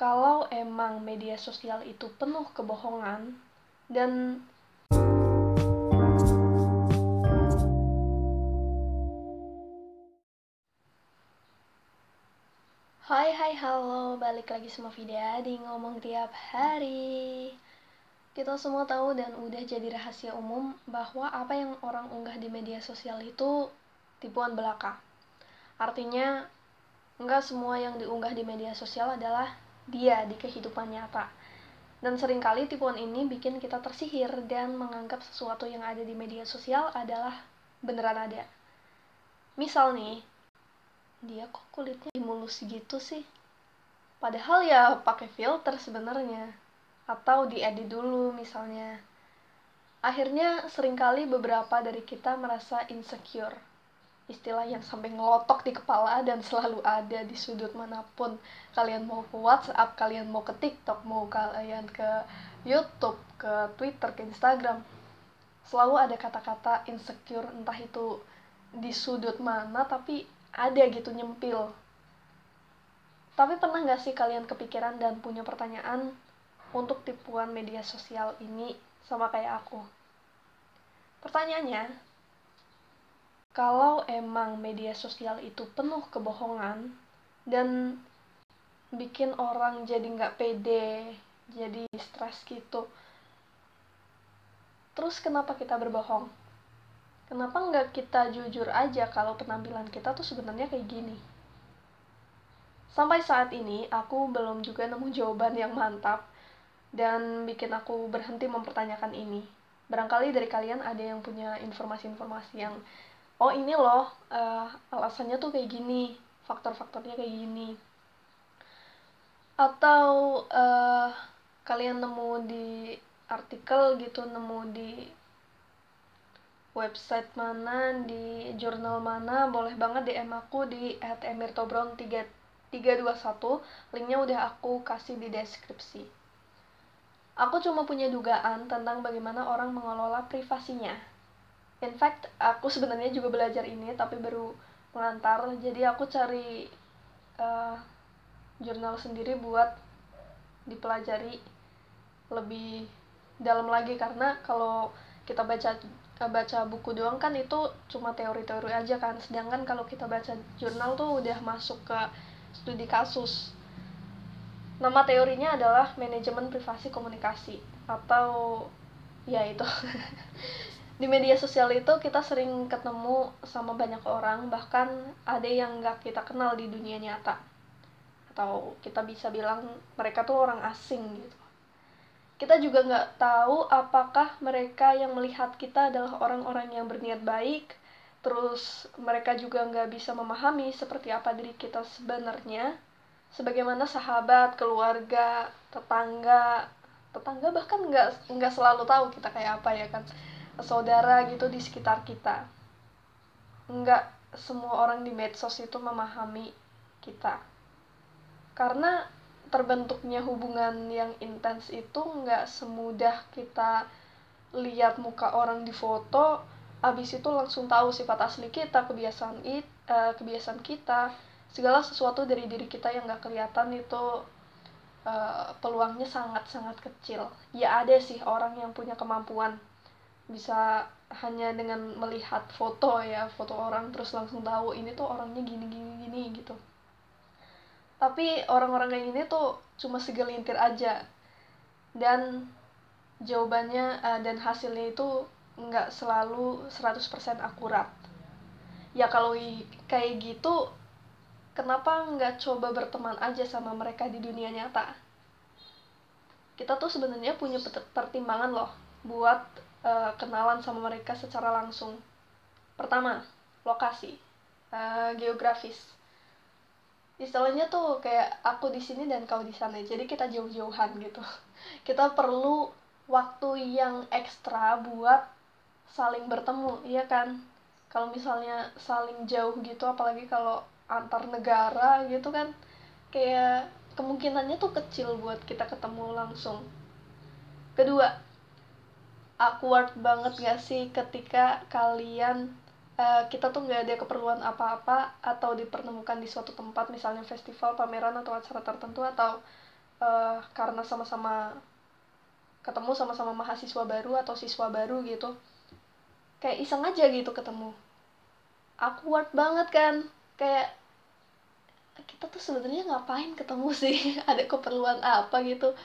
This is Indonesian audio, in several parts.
kalau emang media sosial itu penuh kebohongan dan Hai hai halo, balik lagi sama Vida di ngomong tiap hari. Kita semua tahu dan udah jadi rahasia umum bahwa apa yang orang unggah di media sosial itu tipuan belaka. Artinya, nggak semua yang diunggah di media sosial adalah dia di kehidupan nyata. Dan sering kali tipuan ini bikin kita tersihir dan menganggap sesuatu yang ada di media sosial adalah beneran ada. Misal nih, dia kok kulitnya mulus gitu sih? Padahal ya pakai filter sebenarnya. Atau diedit dulu misalnya. Akhirnya sering kali beberapa dari kita merasa insecure istilah yang sampai ngelotok di kepala dan selalu ada di sudut mana pun kalian mau ke WhatsApp, kalian mau ke TikTok, mau kalian ke YouTube, ke Twitter, ke Instagram selalu ada kata-kata insecure entah itu di sudut mana tapi ada gitu nyempil tapi pernah gak sih kalian kepikiran dan punya pertanyaan untuk tipuan media sosial ini sama kayak aku? Pertanyaannya, kalau emang media sosial itu penuh kebohongan dan bikin orang jadi nggak pede, jadi stres gitu. Terus kenapa kita berbohong? Kenapa nggak kita jujur aja kalau penampilan kita tuh sebenarnya kayak gini? Sampai saat ini aku belum juga nemu jawaban yang mantap dan bikin aku berhenti mempertanyakan ini. Barangkali dari kalian ada yang punya informasi-informasi yang oh ini loh uh, alasannya tuh kayak gini faktor-faktornya kayak gini. Atau uh, kalian nemu di artikel gitu nemu di website mana di jurnal mana boleh banget DM aku di @emirtobron 321 linknya udah aku kasih di deskripsi. Aku cuma punya dugaan tentang bagaimana orang mengelola privasinya in fact aku sebenarnya juga belajar ini tapi baru mengantar. Jadi aku cari uh, jurnal sendiri buat dipelajari lebih dalam lagi. Karena kalau kita baca baca buku doang kan itu cuma teori-teori aja kan. Sedangkan kalau kita baca jurnal tuh udah masuk ke studi kasus. Nama teorinya adalah manajemen privasi komunikasi atau ya itu di media sosial itu kita sering ketemu sama banyak orang bahkan ada yang nggak kita kenal di dunia nyata. Atau kita bisa bilang mereka tuh orang asing gitu. Kita juga nggak tahu apakah mereka yang melihat kita adalah orang-orang yang berniat baik terus mereka juga nggak bisa memahami seperti apa diri kita sebenarnya sebagaimana sahabat keluarga tetangga. Tetangga bahkan nggak nggak selalu tahu kita kayak apa ya kan saudara gitu di sekitar kita. Nggak semua orang di medsos itu memahami kita. Karena terbentuknya hubungan yang intens itu nggak semudah kita lihat muka orang di foto abis itu langsung tahu sifat asli kita kebiasaan it uh, kebiasaan kita. Segala sesuatu dari diri kita yang nggak kelihatan itu uh, peluangnya sangat sangat kecil. Ya ada sih orang yang punya kemampuan bisa hanya dengan melihat foto ya foto orang terus langsung tahu ini tuh orangnya gini gini gini gitu. Tapi orang-orang kayak gini tuh cuma segelintir aja. Dan jawabannya uh, dan hasilnya itu nggak selalu 100% akurat. Ya kalau kayak gitu kenapa nggak coba berteman aja sama mereka di dunia nyata? Kita tuh sebenarnya punya pertimbangan loh buat uh, kenalan sama mereka secara langsung. Pertama, lokasi, uh, geografis. Istilahnya tuh kayak aku di sini dan kau di sana, jadi kita jauh-jauhan gitu. Kita perlu waktu yang ekstra buat saling bertemu, iya kan? Kalau misalnya saling jauh gitu, apalagi kalau antar negara gitu kan, kayak kemungkinannya tuh kecil buat kita ketemu langsung. Kedua, awkward banget gak sih ketika kalian uh, kita tuh nggak ada keperluan apa-apa atau dipertemukan di suatu tempat misalnya festival pameran atau acara tertentu atau uh, karena sama-sama ketemu sama-sama mahasiswa baru atau siswa baru gitu kayak iseng aja gitu ketemu. Awkward banget kan? Kayak kita tuh sebenarnya ngapain ketemu sih? Ada keperluan apa gitu?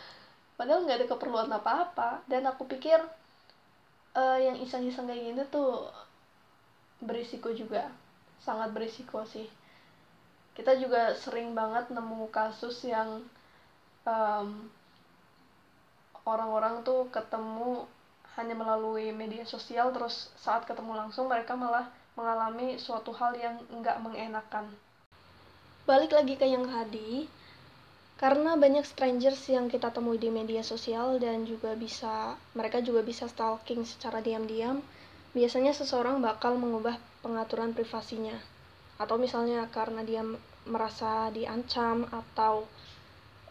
Padahal nggak ada keperluan apa-apa. Dan aku pikir uh, yang iseng-iseng kayak gini tuh berisiko juga. Sangat berisiko sih. Kita juga sering banget nemu kasus yang um, orang-orang tuh ketemu hanya melalui media sosial terus saat ketemu langsung mereka malah mengalami suatu hal yang nggak mengenakan. Balik lagi ke yang tadi karena banyak strangers yang kita temui di media sosial dan juga bisa mereka juga bisa stalking secara diam-diam biasanya seseorang bakal mengubah pengaturan privasinya. Atau misalnya karena dia merasa diancam atau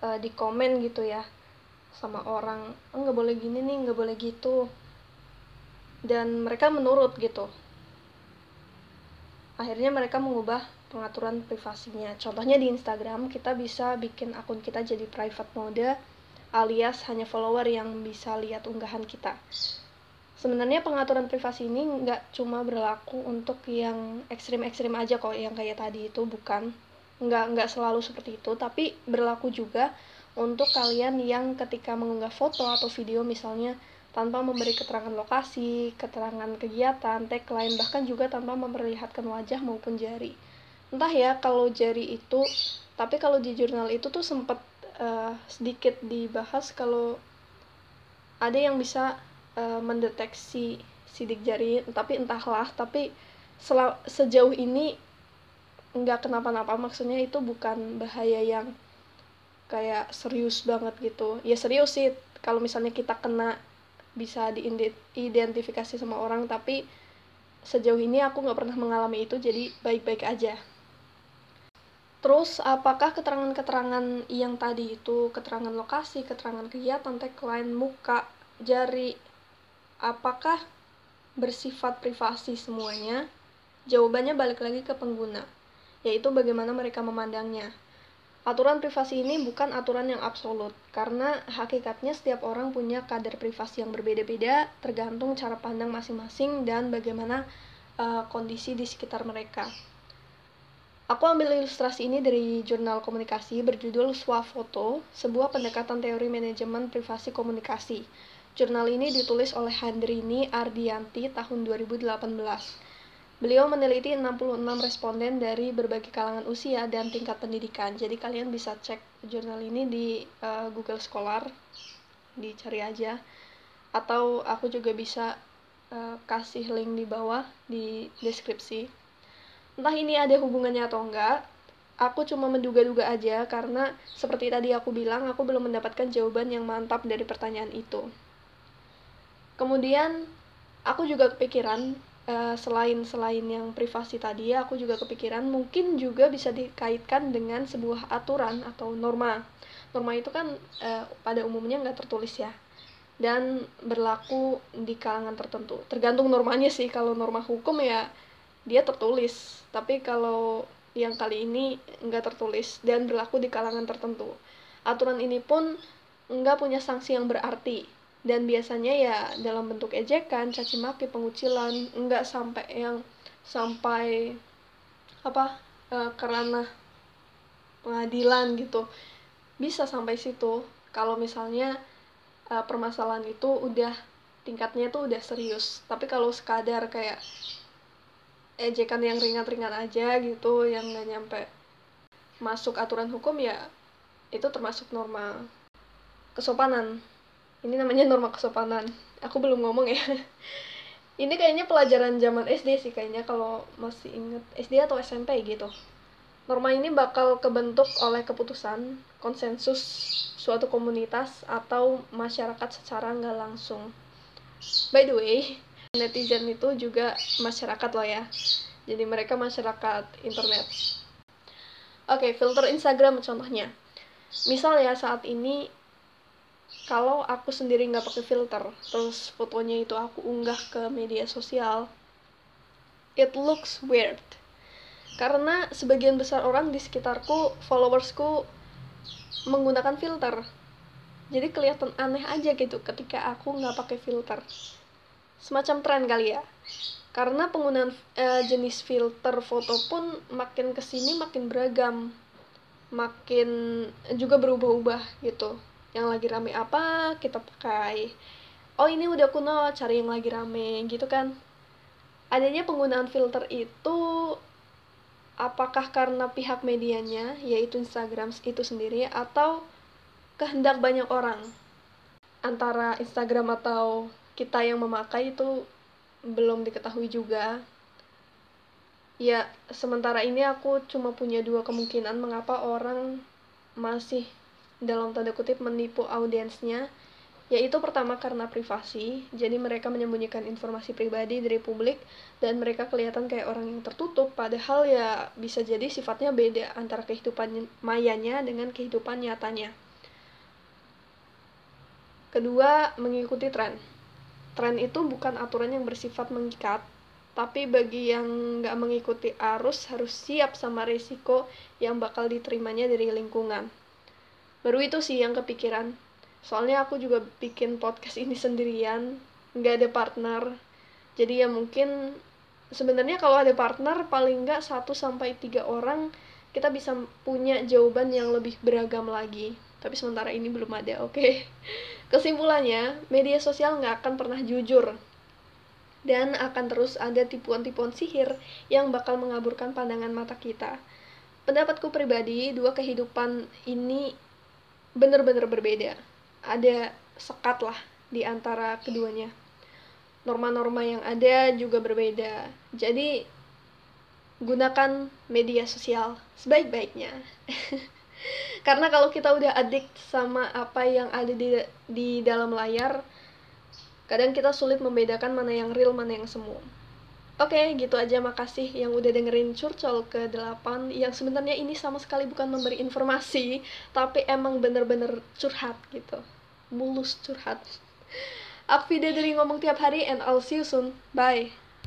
uh, di komen gitu ya sama orang oh, nggak boleh gini nih nggak boleh gitu. Dan mereka menurut gitu. Akhirnya mereka mengubah pengaturan privasinya. Contohnya di Instagram, kita bisa bikin akun kita jadi private mode alias hanya follower yang bisa lihat unggahan kita. Sebenarnya pengaturan privasi ini nggak cuma berlaku untuk yang ekstrim-ekstrim aja kok, yang kayak tadi itu bukan. Nggak, nggak selalu seperti itu, tapi berlaku juga untuk kalian yang ketika mengunggah foto atau video misalnya tanpa memberi keterangan lokasi, keterangan kegiatan, tagline, bahkan juga tanpa memperlihatkan wajah maupun jari entah ya kalau jari itu tapi kalau di jurnal itu tuh sempat uh, sedikit dibahas kalau ada yang bisa uh, mendeteksi sidik jari tapi entahlah tapi sejauh ini nggak kenapa-napa maksudnya itu bukan bahaya yang kayak serius banget gitu. Ya serius sih kalau misalnya kita kena bisa diidentifikasi sama orang tapi sejauh ini aku nggak pernah mengalami itu jadi baik-baik aja Terus apakah keterangan-keterangan yang tadi itu keterangan lokasi, keterangan kegiatan, tagline, muka, jari, apakah bersifat privasi semuanya? Jawabannya balik lagi ke pengguna, yaitu bagaimana mereka memandangnya. Aturan privasi ini bukan aturan yang absolut, karena hakikatnya setiap orang punya kadar privasi yang berbeda-beda, tergantung cara pandang masing-masing dan bagaimana uh, kondisi di sekitar mereka. Aku ambil ilustrasi ini dari jurnal komunikasi berjudul Swafoto, sebuah pendekatan teori manajemen privasi komunikasi. Jurnal ini ditulis oleh Handrini Ardianti tahun 2018. Beliau meneliti 66 responden dari berbagai kalangan usia dan tingkat pendidikan. Jadi kalian bisa cek jurnal ini di uh, Google Scholar, dicari aja. Atau aku juga bisa uh, kasih link di bawah di deskripsi entah ini ada hubungannya atau enggak aku cuma menduga-duga aja karena seperti tadi aku bilang aku belum mendapatkan jawaban yang mantap dari pertanyaan itu. Kemudian aku juga kepikiran uh, selain selain yang privasi tadi aku juga kepikiran mungkin juga bisa dikaitkan dengan sebuah aturan atau norma. Norma itu kan uh, pada umumnya nggak tertulis ya dan berlaku di kalangan tertentu. Tergantung normanya sih kalau norma hukum ya dia tertulis. Tapi kalau yang kali ini nggak tertulis dan berlaku di kalangan tertentu. Aturan ini pun nggak punya sanksi yang berarti. Dan biasanya ya dalam bentuk ejekan, caci maki, pengucilan, nggak sampai yang sampai apa e, kerana pengadilan gitu. Bisa sampai situ. Kalau misalnya e, permasalahan itu udah tingkatnya itu udah serius. Tapi kalau sekadar kayak ejekan yang ringan-ringan aja gitu yang nggak nyampe masuk aturan hukum ya itu termasuk norma kesopanan. Ini namanya norma kesopanan. Aku belum ngomong ya. Ini kayaknya pelajaran zaman SD sih kayaknya kalau masih inget SD atau SMP gitu. Norma ini bakal kebentuk oleh keputusan konsensus suatu komunitas atau masyarakat secara nggak langsung. By the way netizen itu juga masyarakat loh ya. Jadi mereka masyarakat internet. Oke okay, filter Instagram contohnya. Misal ya saat ini kalau aku sendiri nggak pakai filter terus fotonya itu aku unggah ke media sosial it looks weird. Karena sebagian besar orang di sekitarku followersku menggunakan filter. Jadi kelihatan aneh aja gitu ketika aku nggak pakai filter semacam tren kali ya. Karena penggunaan e, jenis filter foto pun makin ke sini makin beragam. Makin juga berubah-ubah gitu. Yang lagi rame apa kita pakai. Oh ini udah kuno cari yang lagi rame gitu kan. Adanya penggunaan filter itu apakah karena pihak medianya yaitu Instagram itu sendiri atau kehendak banyak orang? Antara Instagram atau kita yang memakai itu belum diketahui juga ya sementara ini aku cuma punya dua kemungkinan mengapa orang masih dalam tanda kutip menipu audiensnya yaitu pertama karena privasi, jadi mereka menyembunyikan informasi pribadi dari publik dan mereka kelihatan kayak orang yang tertutup, padahal ya bisa jadi sifatnya beda antara kehidupan mayanya dengan kehidupan nyatanya. Kedua, mengikuti tren. Tren itu bukan aturan yang bersifat mengikat, tapi bagi yang nggak mengikuti arus harus siap sama risiko yang bakal diterimanya dari lingkungan. Baru itu sih yang kepikiran, soalnya aku juga bikin podcast ini sendirian nggak ada partner. Jadi ya mungkin sebenarnya kalau ada partner paling nggak satu sampai tiga orang kita bisa punya jawaban yang lebih beragam lagi tapi sementara ini belum ada oke okay? kesimpulannya media sosial nggak akan pernah jujur dan akan terus ada tipuan-tipuan sihir yang bakal mengaburkan pandangan mata kita pendapatku pribadi dua kehidupan ini benar-benar berbeda ada sekat lah di antara keduanya. Norma-norma yang ada juga berbeda. Jadi gunakan media sosial sebaik-baiknya. Karena kalau kita udah adik sama apa yang ada di di dalam layar, kadang kita sulit membedakan mana yang real, mana yang semu. Oke, okay, gitu aja makasih yang udah dengerin curcol ke-8 yang sebenarnya ini sama sekali bukan memberi informasi, tapi emang bener-bener curhat gitu mulus curhat. Aku video dari ngomong tiap hari and I'll see you soon. Bye.